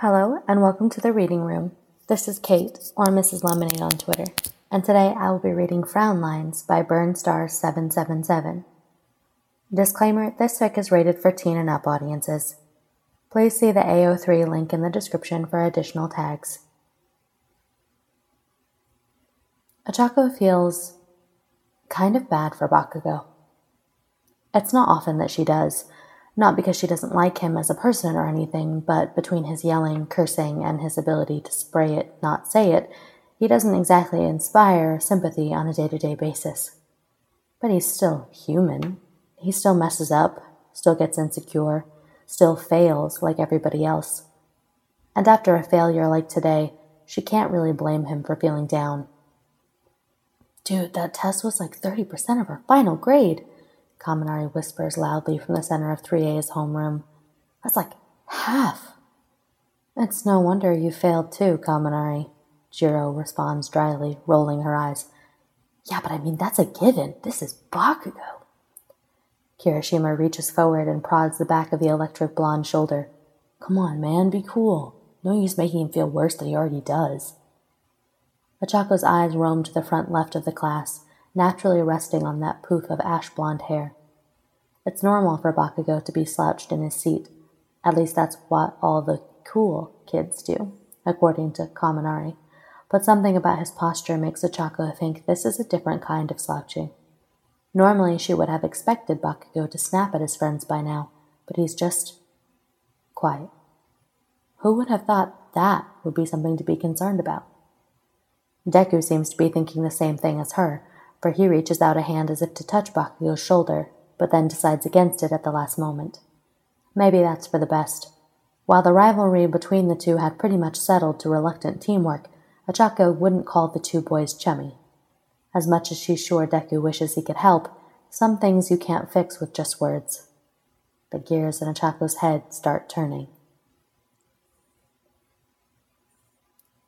Hello, and welcome to the reading room. This is Kate, or Mrs. Lemonade on Twitter, and today I will be reading Frown Lines by BurnedStars777. Disclaimer this fic is rated for teen and up audiences. Please see the AO3 link in the description for additional tags. Ochako feels kind of bad for Bakugo. It's not often that she does, not because she doesn't like him as a person or anything, but between his yelling, cursing, and his ability to spray it, not say it, he doesn't exactly inspire sympathy on a day to day basis. But he's still human. He still messes up, still gets insecure, still fails like everybody else. And after a failure like today, she can't really blame him for feeling down. Dude, that test was like 30% of her final grade, Kaminari whispers loudly from the center of 3A's homeroom. That's like half. It's no wonder you failed too, Kaminari, Jiro responds dryly, rolling her eyes. Yeah, but I mean, that's a given. This is Bakugo. Kirishima reaches forward and prods the back of the electric blonde shoulder. Come on, man, be cool. No use making him feel worse than he already does. Ochako's eyes roam to the front left of the class, naturally resting on that poof of ash blonde hair. It's normal for Bakugo to be slouched in his seat. At least that's what all the cool kids do, according to Kaminari. But something about his posture makes Ochako think this is a different kind of slouching. Normally, she would have expected Bakugo to snap at his friends by now, but he's just quiet. Who would have thought that would be something to be concerned about? Deku seems to be thinking the same thing as her, for he reaches out a hand as if to touch Bakugo's shoulder, but then decides against it at the last moment. Maybe that's for the best. While the rivalry between the two had pretty much settled to reluctant teamwork, Ochako wouldn't call the two boys chummy. As much as she's sure Deku wishes he could help, some things you can't fix with just words. The gears in Ochako's head start turning.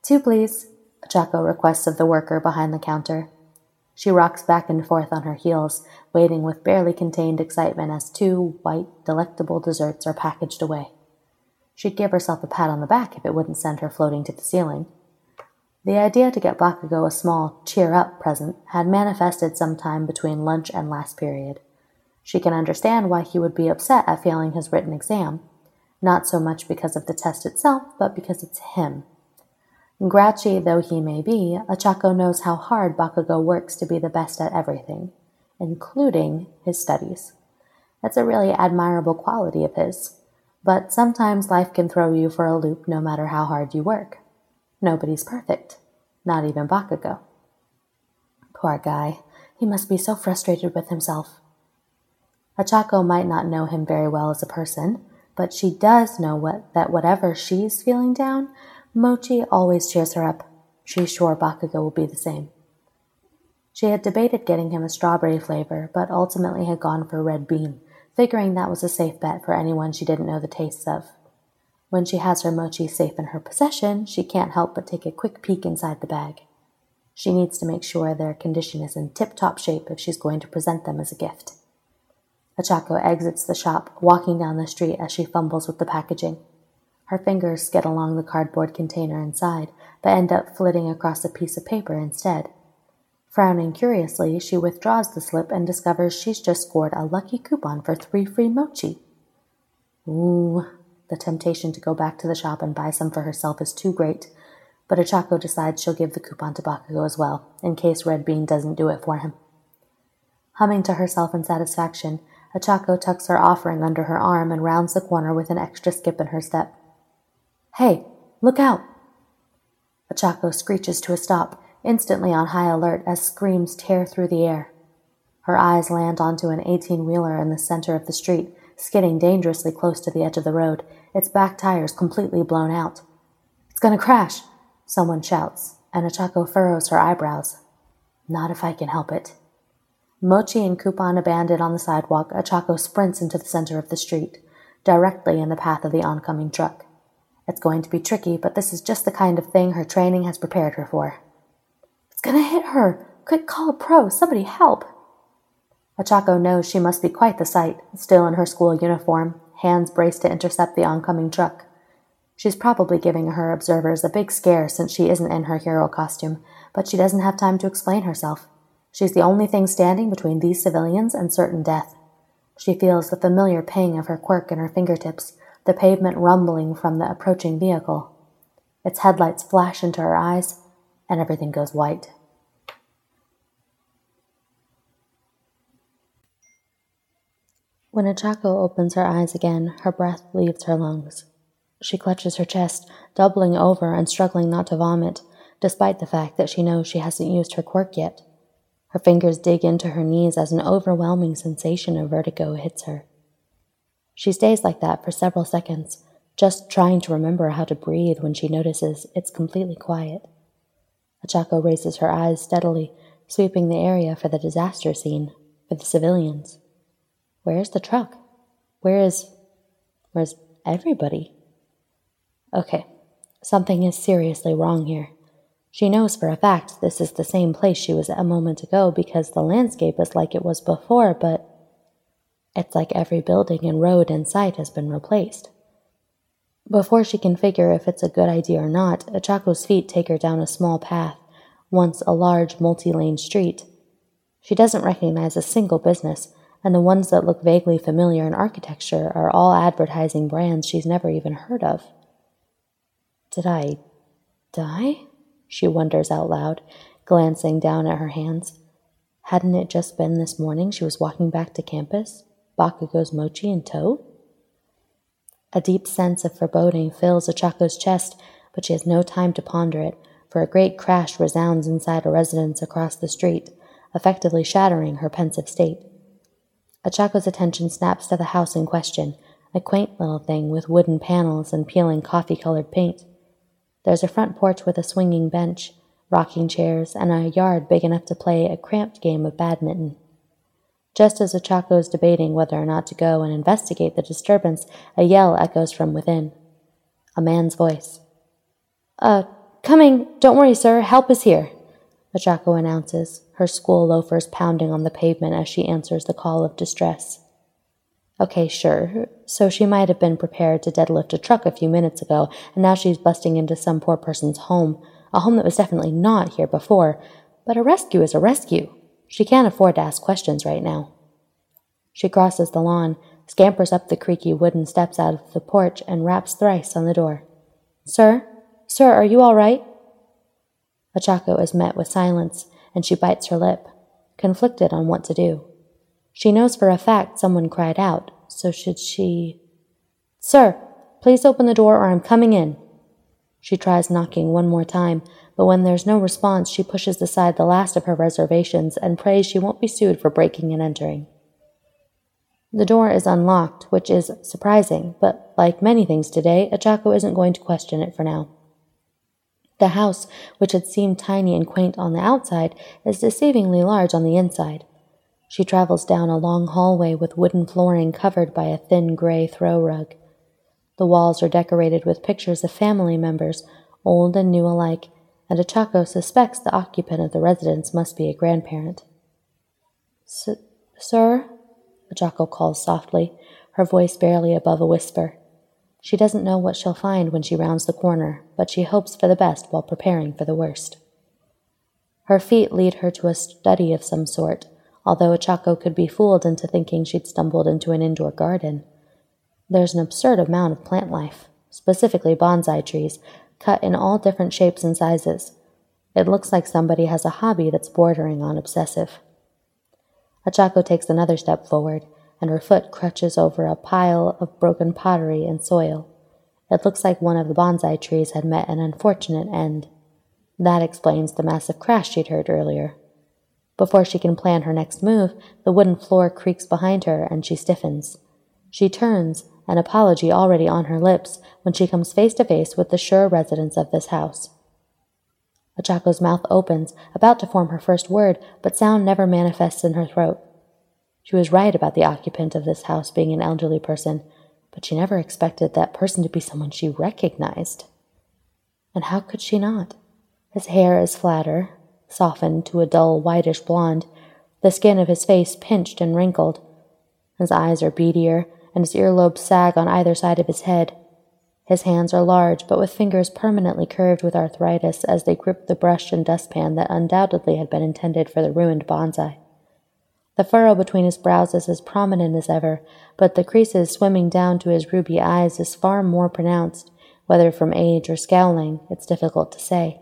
Two, please, Ochako requests of the worker behind the counter. She rocks back and forth on her heels, waiting with barely contained excitement as two white, delectable desserts are packaged away. She'd give herself a pat on the back if it wouldn't send her floating to the ceiling. The idea to get Bakugo a small cheer up present had manifested sometime between lunch and last period. She can understand why he would be upset at failing his written exam, not so much because of the test itself, but because it's him. Grouchy though he may be, Ochako knows how hard Bakugo works to be the best at everything, including his studies. That's a really admirable quality of his. But sometimes life can throw you for a loop no matter how hard you work. Nobody's perfect, not even Bakugo. Poor guy, he must be so frustrated with himself. Ochako might not know him very well as a person, but she does know what, that whatever she's feeling down, Mochi always cheers her up. She's sure Bakugo will be the same. She had debated getting him a strawberry flavor, but ultimately had gone for red bean, figuring that was a safe bet for anyone she didn't know the tastes of. When she has her mochi safe in her possession, she can't help but take a quick peek inside the bag. She needs to make sure their condition is in tip top shape if she's going to present them as a gift. Ochako exits the shop, walking down the street as she fumbles with the packaging. Her fingers skid along the cardboard container inside, but end up flitting across a piece of paper instead. Frowning curiously, she withdraws the slip and discovers she's just scored a lucky coupon for three free mochi. Ooh, the temptation to go back to the shop and buy some for herself is too great, but Ochako decides she'll give the coupon to Bakugo as well, in case Red Bean doesn't do it for him. Humming to herself in satisfaction, Ochako tucks her offering under her arm and rounds the corner with an extra skip in her step. Hey, look out! Ochako screeches to a stop, instantly on high alert as screams tear through the air. Her eyes land onto an 18 wheeler in the center of the street, skidding dangerously close to the edge of the road, its back tires completely blown out. It's gonna crash, someone shouts, and Ochako furrows her eyebrows. Not if I can help it. Mochi and Coupon abandoned on the sidewalk, Ochako sprints into the center of the street, directly in the path of the oncoming truck. It's going to be tricky, but this is just the kind of thing her training has prepared her for. It's gonna hit her! Quick, call a pro! Somebody help! Ochako knows she must be quite the sight, still in her school uniform, hands braced to intercept the oncoming truck. She's probably giving her observers a big scare since she isn't in her hero costume, but she doesn't have time to explain herself. She's the only thing standing between these civilians and certain death. She feels the familiar pang of her quirk in her fingertips, the pavement rumbling from the approaching vehicle. Its headlights flash into her eyes, and everything goes white. When Ochako opens her eyes again, her breath leaves her lungs. She clutches her chest, doubling over and struggling not to vomit, despite the fact that she knows she hasn't used her quirk yet. Her fingers dig into her knees as an overwhelming sensation of vertigo hits her. She stays like that for several seconds, just trying to remember how to breathe when she notices it's completely quiet. Ochako raises her eyes steadily, sweeping the area for the disaster scene, for the civilians. Where's the truck? Where is. Where's everybody? Okay, something is seriously wrong here. She knows for a fact this is the same place she was a moment ago because the landscape is like it was before, but it's like every building and road in sight has been replaced. Before she can figure if it's a good idea or not, Ochako's feet take her down a small path, once a large multi lane street. She doesn't recognize a single business, and the ones that look vaguely familiar in architecture are all advertising brands she's never even heard of. Did I die? She wonders out loud, glancing down at her hands. Hadn't it just been this morning she was walking back to campus, Bakugo's mochi in tow? A deep sense of foreboding fills Ochako's chest, but she has no time to ponder it, for a great crash resounds inside a residence across the street, effectively shattering her pensive state. Ochako's attention snaps to the house in question, a quaint little thing with wooden panels and peeling coffee colored paint. There's a front porch with a swinging bench, rocking chairs, and a yard big enough to play a cramped game of badminton. Just as Ochako is debating whether or not to go and investigate the disturbance, a yell echoes from within. A man's voice. Uh, coming! Don't worry, sir, help is here, Ochako announces, her school loafers pounding on the pavement as she answers the call of distress. Okay, sure. So she might have been prepared to deadlift a truck a few minutes ago, and now she's busting into some poor person's home, a home that was definitely not here before. But a rescue is a rescue. She can't afford to ask questions right now. She crosses the lawn, scampers up the creaky wooden steps out of the porch, and raps thrice on the door. Sir? Sir, are you all right? Ochako is met with silence, and she bites her lip, conflicted on what to do. She knows for a fact someone cried out, so should she. Sir, please open the door or I'm coming in. She tries knocking one more time, but when there's no response, she pushes aside the last of her reservations and prays she won't be sued for breaking and entering. The door is unlocked, which is surprising, but like many things today, Ochako isn't going to question it for now. The house, which had seemed tiny and quaint on the outside, is deceivingly large on the inside. She travels down a long hallway with wooden flooring covered by a thin gray throw rug. The walls are decorated with pictures of family members, old and new alike, and Ochako suspects the occupant of the residence must be a grandparent. Sir? Ochako calls softly, her voice barely above a whisper. She doesn't know what she'll find when she rounds the corner, but she hopes for the best while preparing for the worst. Her feet lead her to a study of some sort, although Ochako could be fooled into thinking she'd stumbled into an indoor garden. There's an absurd amount of plant life, specifically bonsai trees, cut in all different shapes and sizes. It looks like somebody has a hobby that's bordering on obsessive. Ochako takes another step forward, and her foot crutches over a pile of broken pottery and soil. It looks like one of the bonsai trees had met an unfortunate end. That explains the massive crash she'd heard earlier. Before she can plan her next move, the wooden floor creaks behind her and she stiffens. She turns, an apology already on her lips, when she comes face to face with the sure residents of this house. Ochako's mouth opens, about to form her first word, but sound never manifests in her throat. She was right about the occupant of this house being an elderly person, but she never expected that person to be someone she recognized. And how could she not? His hair is flatter, softened to a dull whitish blonde, the skin of his face pinched and wrinkled. His eyes are beadier, and his earlobes sag on either side of his head. His hands are large, but with fingers permanently curved with arthritis as they grip the brush and dustpan that undoubtedly had been intended for the ruined bonsai. The furrow between his brows is as prominent as ever, but the creases swimming down to his ruby eyes is far more pronounced. Whether from age or scowling, it's difficult to say.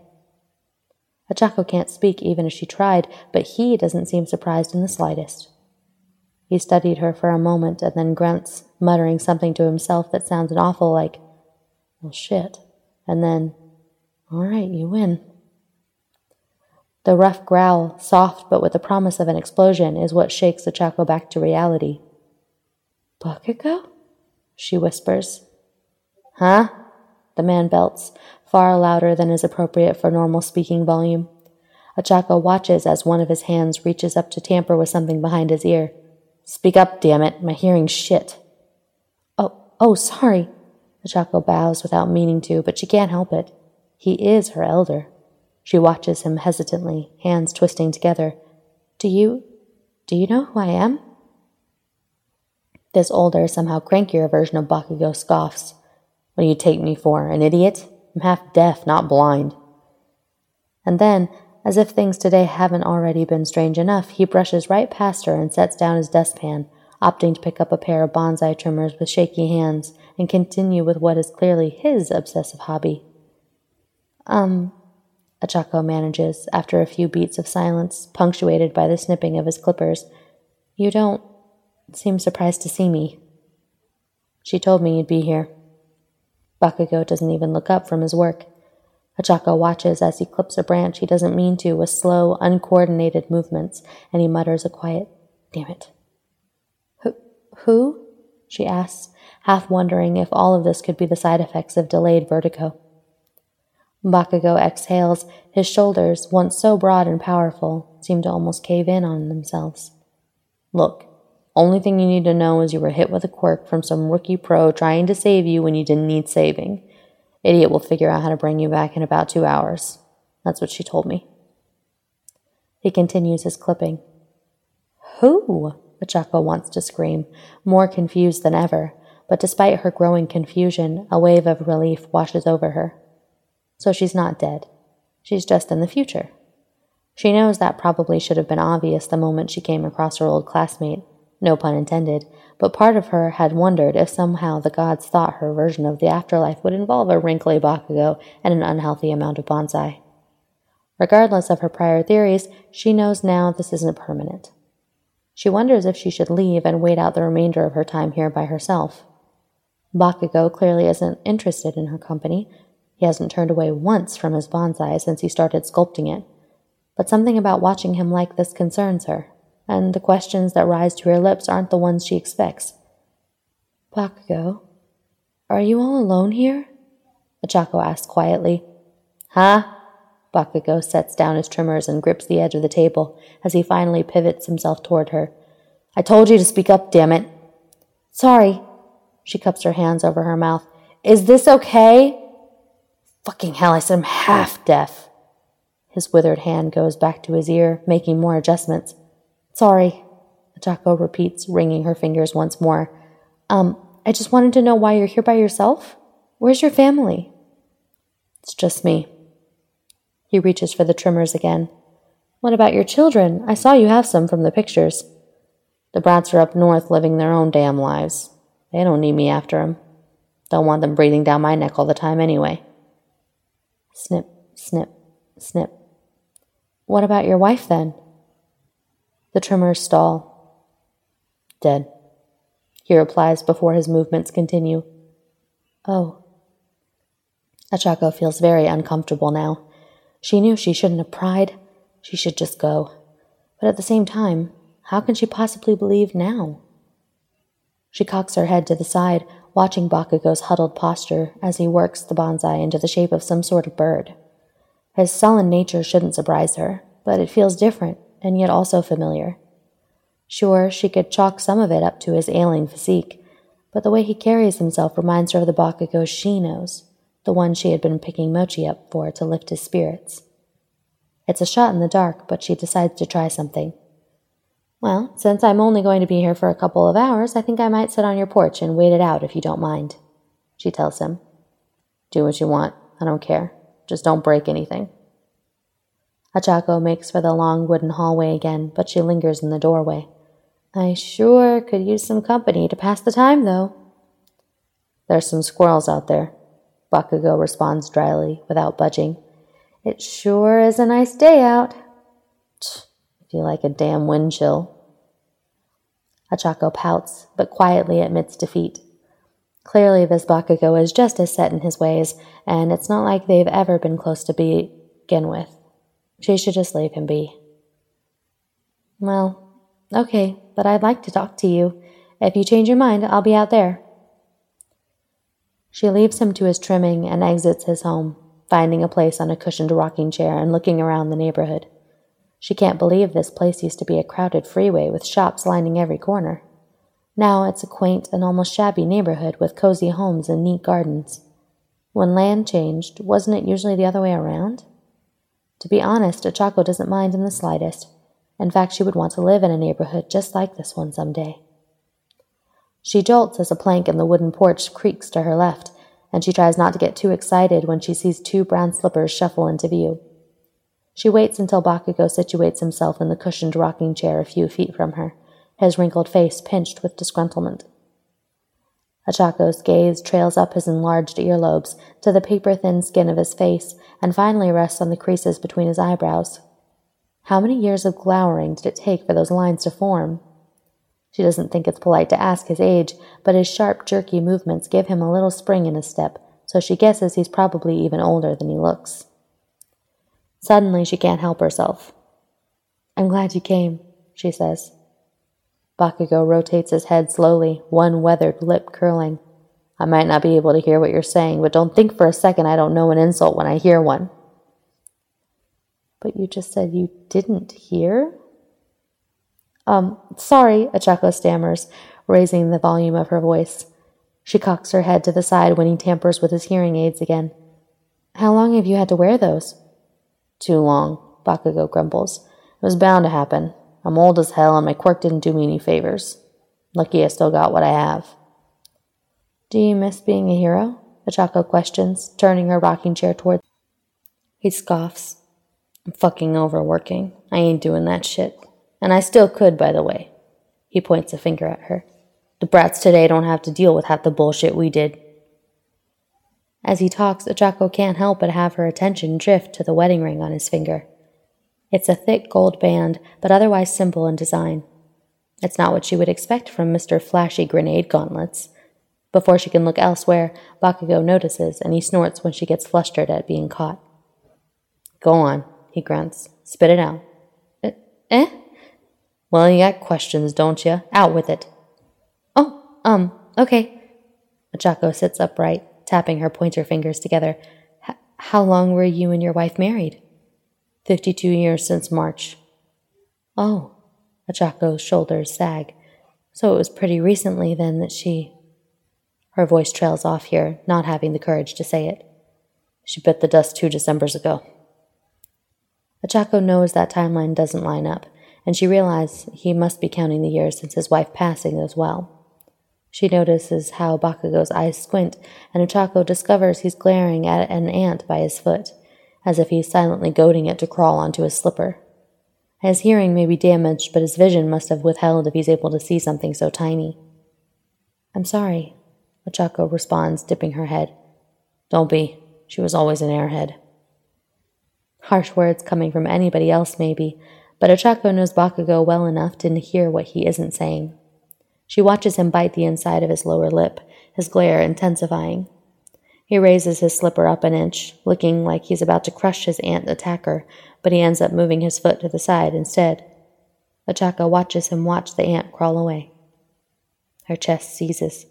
Ochako can't speak even if she tried, but he doesn't seem surprised in the slightest. He studied her for a moment and then grunts, muttering something to himself that sounds an awful like, well, shit. And then, all right, you win. The rough growl, soft but with the promise of an explosion, is what shakes Ochako back to reality. Bakugo? She whispers. Huh? The man belts, far louder than is appropriate for normal speaking volume. Ochako watches as one of his hands reaches up to tamper with something behind his ear. Speak up, damn it. My hearing's shit. Oh, oh, sorry. Ochako bows without meaning to, but she can't help it. He is her elder. She watches him hesitantly, hands twisting together. Do you. do you know who I am? This older, somehow crankier version of Bakugo scoffs. What do you take me for, an idiot? I'm half deaf, not blind. And then, as if things today haven't already been strange enough, he brushes right past her and sets down his dustpan, opting to pick up a pair of bonsai trimmers with shaky hands and continue with what is clearly his obsessive hobby. Um, Ochako manages, after a few beats of silence, punctuated by the snipping of his clippers. You don't seem surprised to see me. She told me you'd be here. Bakugo doesn't even look up from his work. Ochako watches as he clips a branch he doesn't mean to with slow, uncoordinated movements, and he mutters a quiet, Damn it. Who? Who? she asks, half wondering if all of this could be the side effects of delayed vertigo. Bakugo exhales. His shoulders, once so broad and powerful, seem to almost cave in on themselves. Look, only thing you need to know is you were hit with a quirk from some rookie pro trying to save you when you didn't need saving. Idiot will figure out how to bring you back in about two hours. That's what she told me. He continues his clipping. Who? Ochako wants to scream, more confused than ever, but despite her growing confusion, a wave of relief washes over her. So she's not dead. She's just in the future. She knows that probably should have been obvious the moment she came across her old classmate, no pun intended, but part of her had wondered if somehow the gods thought her version of the afterlife would involve a wrinkly bakugo and an unhealthy amount of bonsai. Regardless of her prior theories, she knows now this isn't permanent. She wonders if she should leave and wait out the remainder of her time here by herself. Bakugo clearly isn't interested in her company. He hasn't turned away once from his bonsai since he started sculpting it. But something about watching him like this concerns her and the questions that rise to her lips aren't the ones she expects. Bakugo, are you all alone here? Ochako asks quietly. Huh? Bakugo sets down his trimmers and grips the edge of the table as he finally pivots himself toward her. I told you to speak up, damn it. Sorry. She cups her hands over her mouth. Is this okay? Fucking hell, I said I'm half deaf. His withered hand goes back to his ear, making more adjustments. Sorry, Ochako repeats, wringing her fingers once more. Um, I just wanted to know why you're here by yourself. Where's your family? It's just me. He reaches for the trimmers again. What about your children? I saw you have some from the pictures. The brats are up north living their own damn lives. They don't need me after 'em. Don't want them breathing down my neck all the time anyway. Snip, snip, snip. What about your wife then? The trimmers stall. Dead. He replies before his movements continue. Oh. Ochako feels very uncomfortable now. She knew she shouldn't have pried. She should just go. But at the same time, how can she possibly believe now? She cocks her head to the side, watching Bakugo's huddled posture as he works the bonsai into the shape of some sort of bird. His sullen nature shouldn't surprise her, but it feels different and yet also familiar. Sure, she could chalk some of it up to his ailing physique, but the way he carries himself reminds her of the Bakugo she knows, the one she had been picking Mochi up for to lift his spirits. It's a shot in the dark, but she decides to try something. Well, since I'm only going to be here for a couple of hours, I think I might sit on your porch and wait it out if you don't mind, she tells him. Do what you want. I don't care. Just don't break anything. Ochako makes for the long wooden hallway again, but she lingers in the doorway. I sure could use some company to pass the time, though. There's some squirrels out there, Bakugo responds dryly, without budging. It sure is a nice day out. If you like a damn wind chill. Ochako pouts, but quietly admits defeat. Clearly, this Bakugo is just as set in his ways, and it's not like they've ever been close to begin with. She should just leave him be. Well, okay, but I'd like to talk to you. If you change your mind, I'll be out there. She leaves him to his trimming and exits his home, finding a place on a cushioned rocking chair and looking around the neighborhood. She can't believe this place used to be a crowded freeway with shops lining every corner. Now it's a quaint and almost shabby neighborhood with cozy homes and neat gardens. When land changed, wasn't it usually the other way around? To be honest, Ochako doesn't mind in the slightest. In fact, she would want to live in a neighborhood just like this one someday. She jolts as a plank in the wooden porch creaks to her left, and she tries not to get too excited when she sees two brown slippers shuffle into view. She waits until Bakugo situates himself in the cushioned rocking chair a few feet from her, his wrinkled face pinched with disgruntlement. Ochako's gaze trails up his enlarged earlobes to the paper thin skin of his face and finally rests on the creases between his eyebrows. How many years of glowering did it take for those lines to form? She doesn't think it's polite to ask his age, but his sharp, jerky movements give him a little spring in his step, so she guesses he's probably even older than he looks. Suddenly, she can't help herself. I'm glad you came, she says. Bakugo rotates his head slowly, one weathered lip curling. I might not be able to hear what you're saying, but don't think for a second I don't know an insult when I hear one. But you just said you didn't hear? Um, sorry, Ochako stammers, raising the volume of her voice. She cocks her head to the side when he tampers with his hearing aids again. How long have you had to wear those? Too long, Bakugo grumbles. It was bound to happen. I'm old as hell and my quirk didn't do me any favors. Lucky I still got what I have. Do you miss being a hero? Ochako questions, turning her rocking chair toward. He scoffs. I'm fucking overworking. I ain't doing that shit. And I still could, by the way. He points a finger at her. The brats today don't have to deal with half the bullshit we did. As he talks, Ochako can't help but have her attention drift to the wedding ring on his finger. It's a thick gold band, but otherwise simple in design. It's not what she would expect from Mr. Flashy Grenade Gauntlets. Before she can look elsewhere, Bakugo notices, and he snorts when she gets flustered at being caught. Go on, he grunts. Spit it out. Eh? eh? Well, you got questions, don't you? Out with it. Oh, um, okay. Ochako sits upright, tapping her pointer fingers together. How long were you and your wife married? 52 years since March. Oh, Ochako's shoulders sag. So it was pretty recently then that she. Her voice trails off here, not having the courage to say it. She bit the dust two Decembers ago. Ochako knows that timeline doesn't line up, and she realizes he must be counting the years since his wife passing as well. She notices how Bakugo's eyes squint, and Ochako discovers he's glaring at an ant by his foot as if he's silently goading it to crawl onto his slipper. His hearing may be damaged, but his vision must have withheld if he's able to see something so tiny. I'm sorry, Ochako responds, dipping her head. Don't be. She was always an airhead. Harsh words coming from anybody else, maybe, but Ochako knows Bakugo well enough to hear what he isn't saying. She watches him bite the inside of his lower lip, his glare intensifying. He raises his slipper up an inch, looking like he's about to crush his ant attacker, but he ends up moving his foot to the side instead. Ochako watches him watch the ant crawl away. Her chest seizes.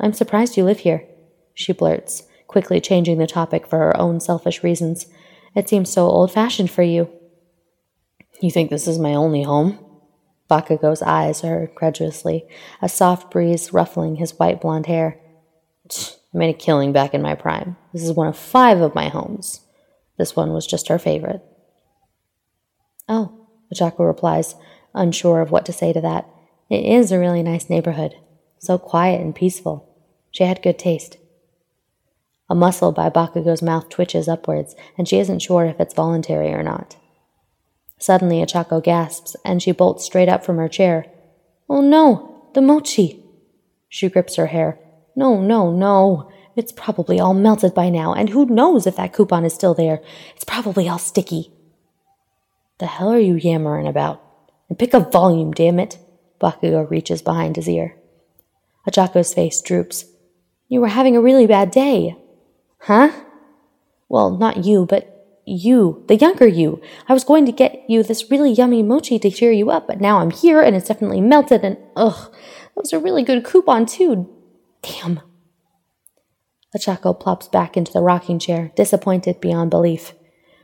I'm surprised you live here, she blurts, quickly changing the topic for her own selfish reasons. It seems so old fashioned for you. You think this is my only home? Bakugo's eyes are incredulously, a soft breeze ruffling his white blonde hair. I made a killing back in my prime. This is one of five of my homes. This one was just our favorite. Oh, Ochako replies, unsure of what to say to that. It is a really nice neighborhood. So quiet and peaceful. She had good taste. A muscle by Bakugo's mouth twitches upwards, and she isn't sure if it's voluntary or not. Suddenly, Ochako gasps, and she bolts straight up from her chair. Oh no, the mochi! She grips her hair. No, no, no. It's probably all melted by now, and who knows if that coupon is still there? It's probably all sticky. The hell are you yammering about? And pick a volume, damn it! Bakugo reaches behind his ear. Ochako's face droops. You were having a really bad day. Huh? Well, not you, but you, the younger you. I was going to get you this really yummy mochi to cheer you up, but now I'm here and it's definitely melted and ugh, that was a really good coupon too. Damn. Ochako plops back into the rocking chair, disappointed beyond belief.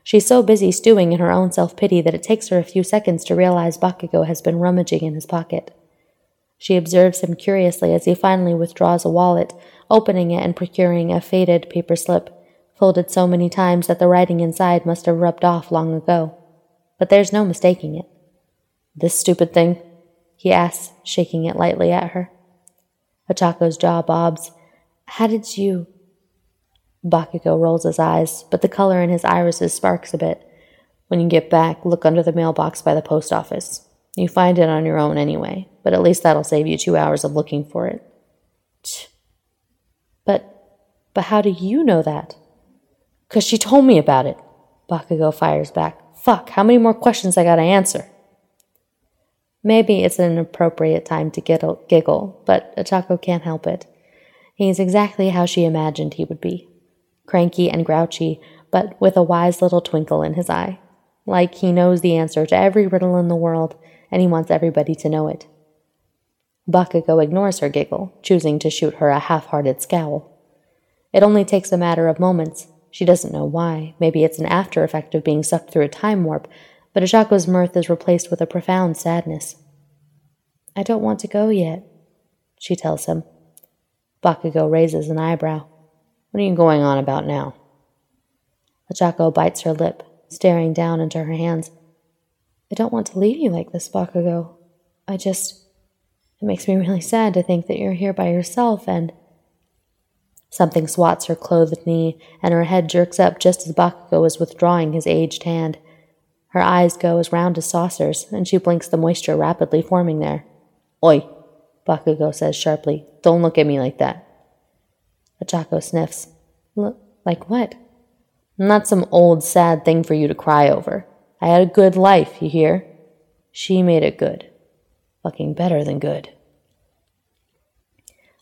She's so busy stewing in her own self pity that it takes her a few seconds to realize Bakugo has been rummaging in his pocket. She observes him curiously as he finally withdraws a wallet, opening it and procuring a faded paper slip folded so many times that the writing inside must have rubbed off long ago. But there's no mistaking it. This stupid thing? he asks, shaking it lightly at her. Ochako's jaw bobs. How did you? Bakugo rolls his eyes, but the color in his irises sparks a bit. When you get back, look under the mailbox by the post office. You find it on your own anyway, but at least that'll save you two hours of looking for it. Tch. But, but how do you know that? Because she told me about it. Bakugo fires back. Fuck, how many more questions I gotta answer? Maybe it's an appropriate time to giggle, but Ochako can't help it. He's exactly how she imagined he would be cranky and grouchy, but with a wise little twinkle in his eye. Like he knows the answer to every riddle in the world, and he wants everybody to know it. Bakugo ignores her giggle, choosing to shoot her a half hearted scowl. It only takes a matter of moments, she doesn't know why. Maybe it's an after effect of being sucked through a time warp, but Ochako's mirth is replaced with a profound sadness. I don't want to go yet, she tells him. Bakugo raises an eyebrow. What are you going on about now? Ochako bites her lip, staring down into her hands. I don't want to leave you like this, Bakugo. I just. It makes me really sad to think that you're here by yourself and. Something swats her clothed knee, and her head jerks up just as Bakugo is withdrawing his aged hand. Her eyes go as round as saucers, and she blinks the moisture rapidly forming there. Oi, Bakugo says sharply. Don't look at me like that. Ochako sniffs. Look, like what? Not some old sad thing for you to cry over. I had a good life, you hear? She made it good. Fucking better than good.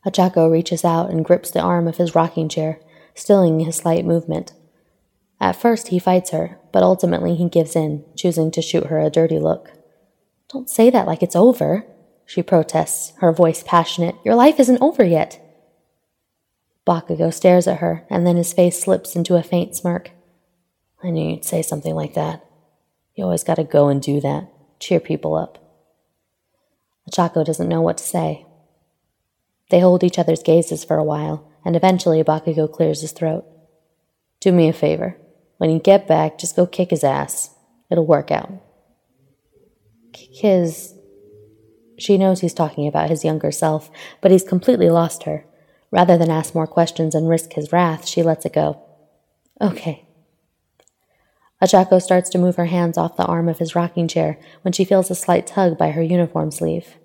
Ochako reaches out and grips the arm of his rocking chair, stilling his slight movement. At first, he fights her, but ultimately he gives in, choosing to shoot her a dirty look. Don't say that like it's over, she protests, her voice passionate. Your life isn't over yet. Bakugo stares at her, and then his face slips into a faint smirk. I knew you'd say something like that. You always gotta go and do that, cheer people up. Ochako doesn't know what to say, they hold each other's gazes for a while, and eventually Bakugo clears his throat. Do me a favor. When you get back, just go kick his ass. It'll work out. Kick his. She knows he's talking about his younger self, but he's completely lost her. Rather than ask more questions and risk his wrath, she lets it go. Okay. Ochako starts to move her hands off the arm of his rocking chair when she feels a slight tug by her uniform sleeve.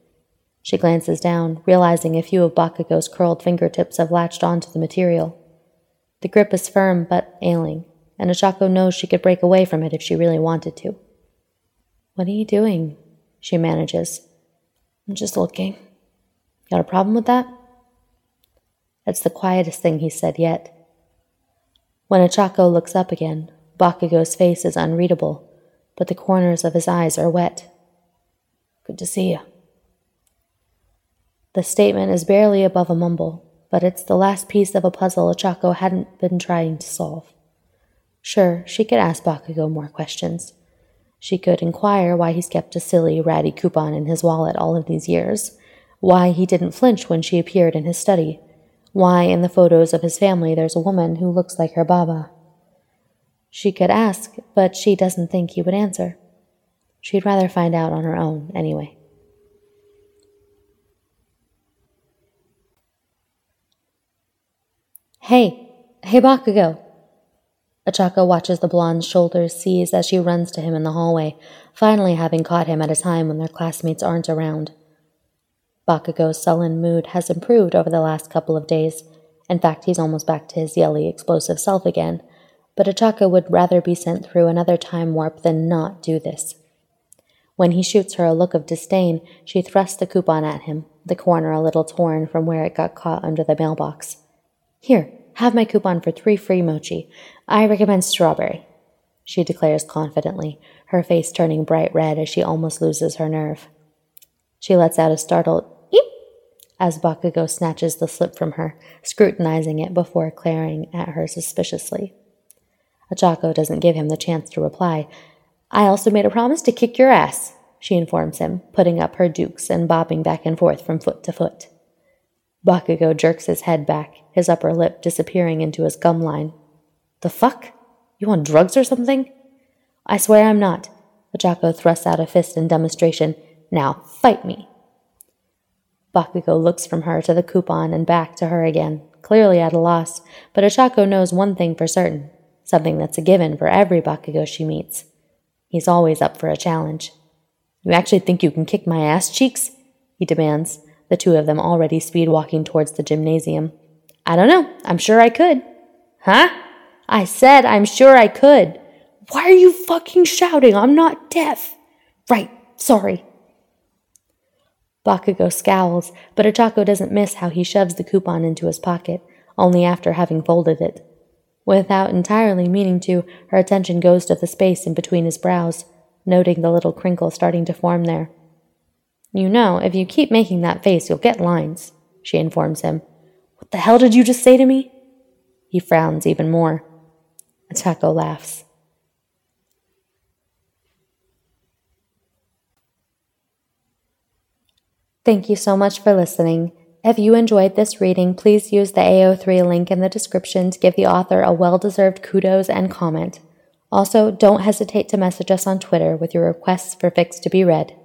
She glances down, realizing a few of Bakugo's curled fingertips have latched onto the material. The grip is firm but ailing, and Ochako knows she could break away from it if she really wanted to. What are you doing? She manages. I'm just looking. Got a problem with that? That's the quietest thing he's said yet. When Ochako looks up again, Bakugo's face is unreadable, but the corners of his eyes are wet. Good to see you. The statement is barely above a mumble, but it's the last piece of a puzzle Ochako hadn't been trying to solve. Sure, she could ask Bakugo more questions. She could inquire why he's kept a silly, ratty coupon in his wallet all of these years, why he didn't flinch when she appeared in his study, why in the photos of his family there's a woman who looks like her baba. She could ask, but she doesn't think he would answer. She'd rather find out on her own, anyway. Hey, Hey, Bakugo! Ochako watches the blonde's shoulders seize as she runs to him in the hallway, finally having caught him at a time when their classmates aren't around. Bakugo's sullen mood has improved over the last couple of days. In fact, he's almost back to his yelly, explosive self again. But Ochako would rather be sent through another time warp than not do this. When he shoots her a look of disdain, she thrusts the coupon at him, the corner a little torn from where it got caught under the mailbox. Here, have my coupon for three free mochi. I recommend strawberry, she declares confidently, her face turning bright red as she almost loses her nerve. She lets out a startled eep as Bakugo snatches the slip from her, scrutinizing it before glaring at her suspiciously. Ochako doesn't give him the chance to reply. I also made a promise to kick your ass, she informs him, putting up her dukes and bobbing back and forth from foot to foot. Bakugo jerks his head back, his upper lip disappearing into his gum line. The fuck? You on drugs or something? I swear I'm not. Ochako thrusts out a fist in demonstration. Now, fight me. Bakugo looks from her to the coupon and back to her again, clearly at a loss, but Ochako knows one thing for certain, something that's a given for every Bakugo she meets. He's always up for a challenge. You actually think you can kick my ass cheeks? He demands, the two of them already speed walking towards the gymnasium. I don't know. I'm sure I could. Huh? I said I'm sure I could. Why are you fucking shouting? I'm not deaf. Right, sorry. Bakugo scowls, but Ochako doesn't miss how he shoves the coupon into his pocket, only after having folded it. Without entirely meaning to, her attention goes to the space in between his brows, noting the little crinkle starting to form there. You know, if you keep making that face, you'll get lines, she informs him. What the hell did you just say to me? He frowns even more. Ochako laughs. Thank you so much for listening. If you enjoyed this reading, please use the AO3 link in the description to give the author a well deserved kudos and comment. Also, don't hesitate to message us on Twitter with your requests for fics to be read.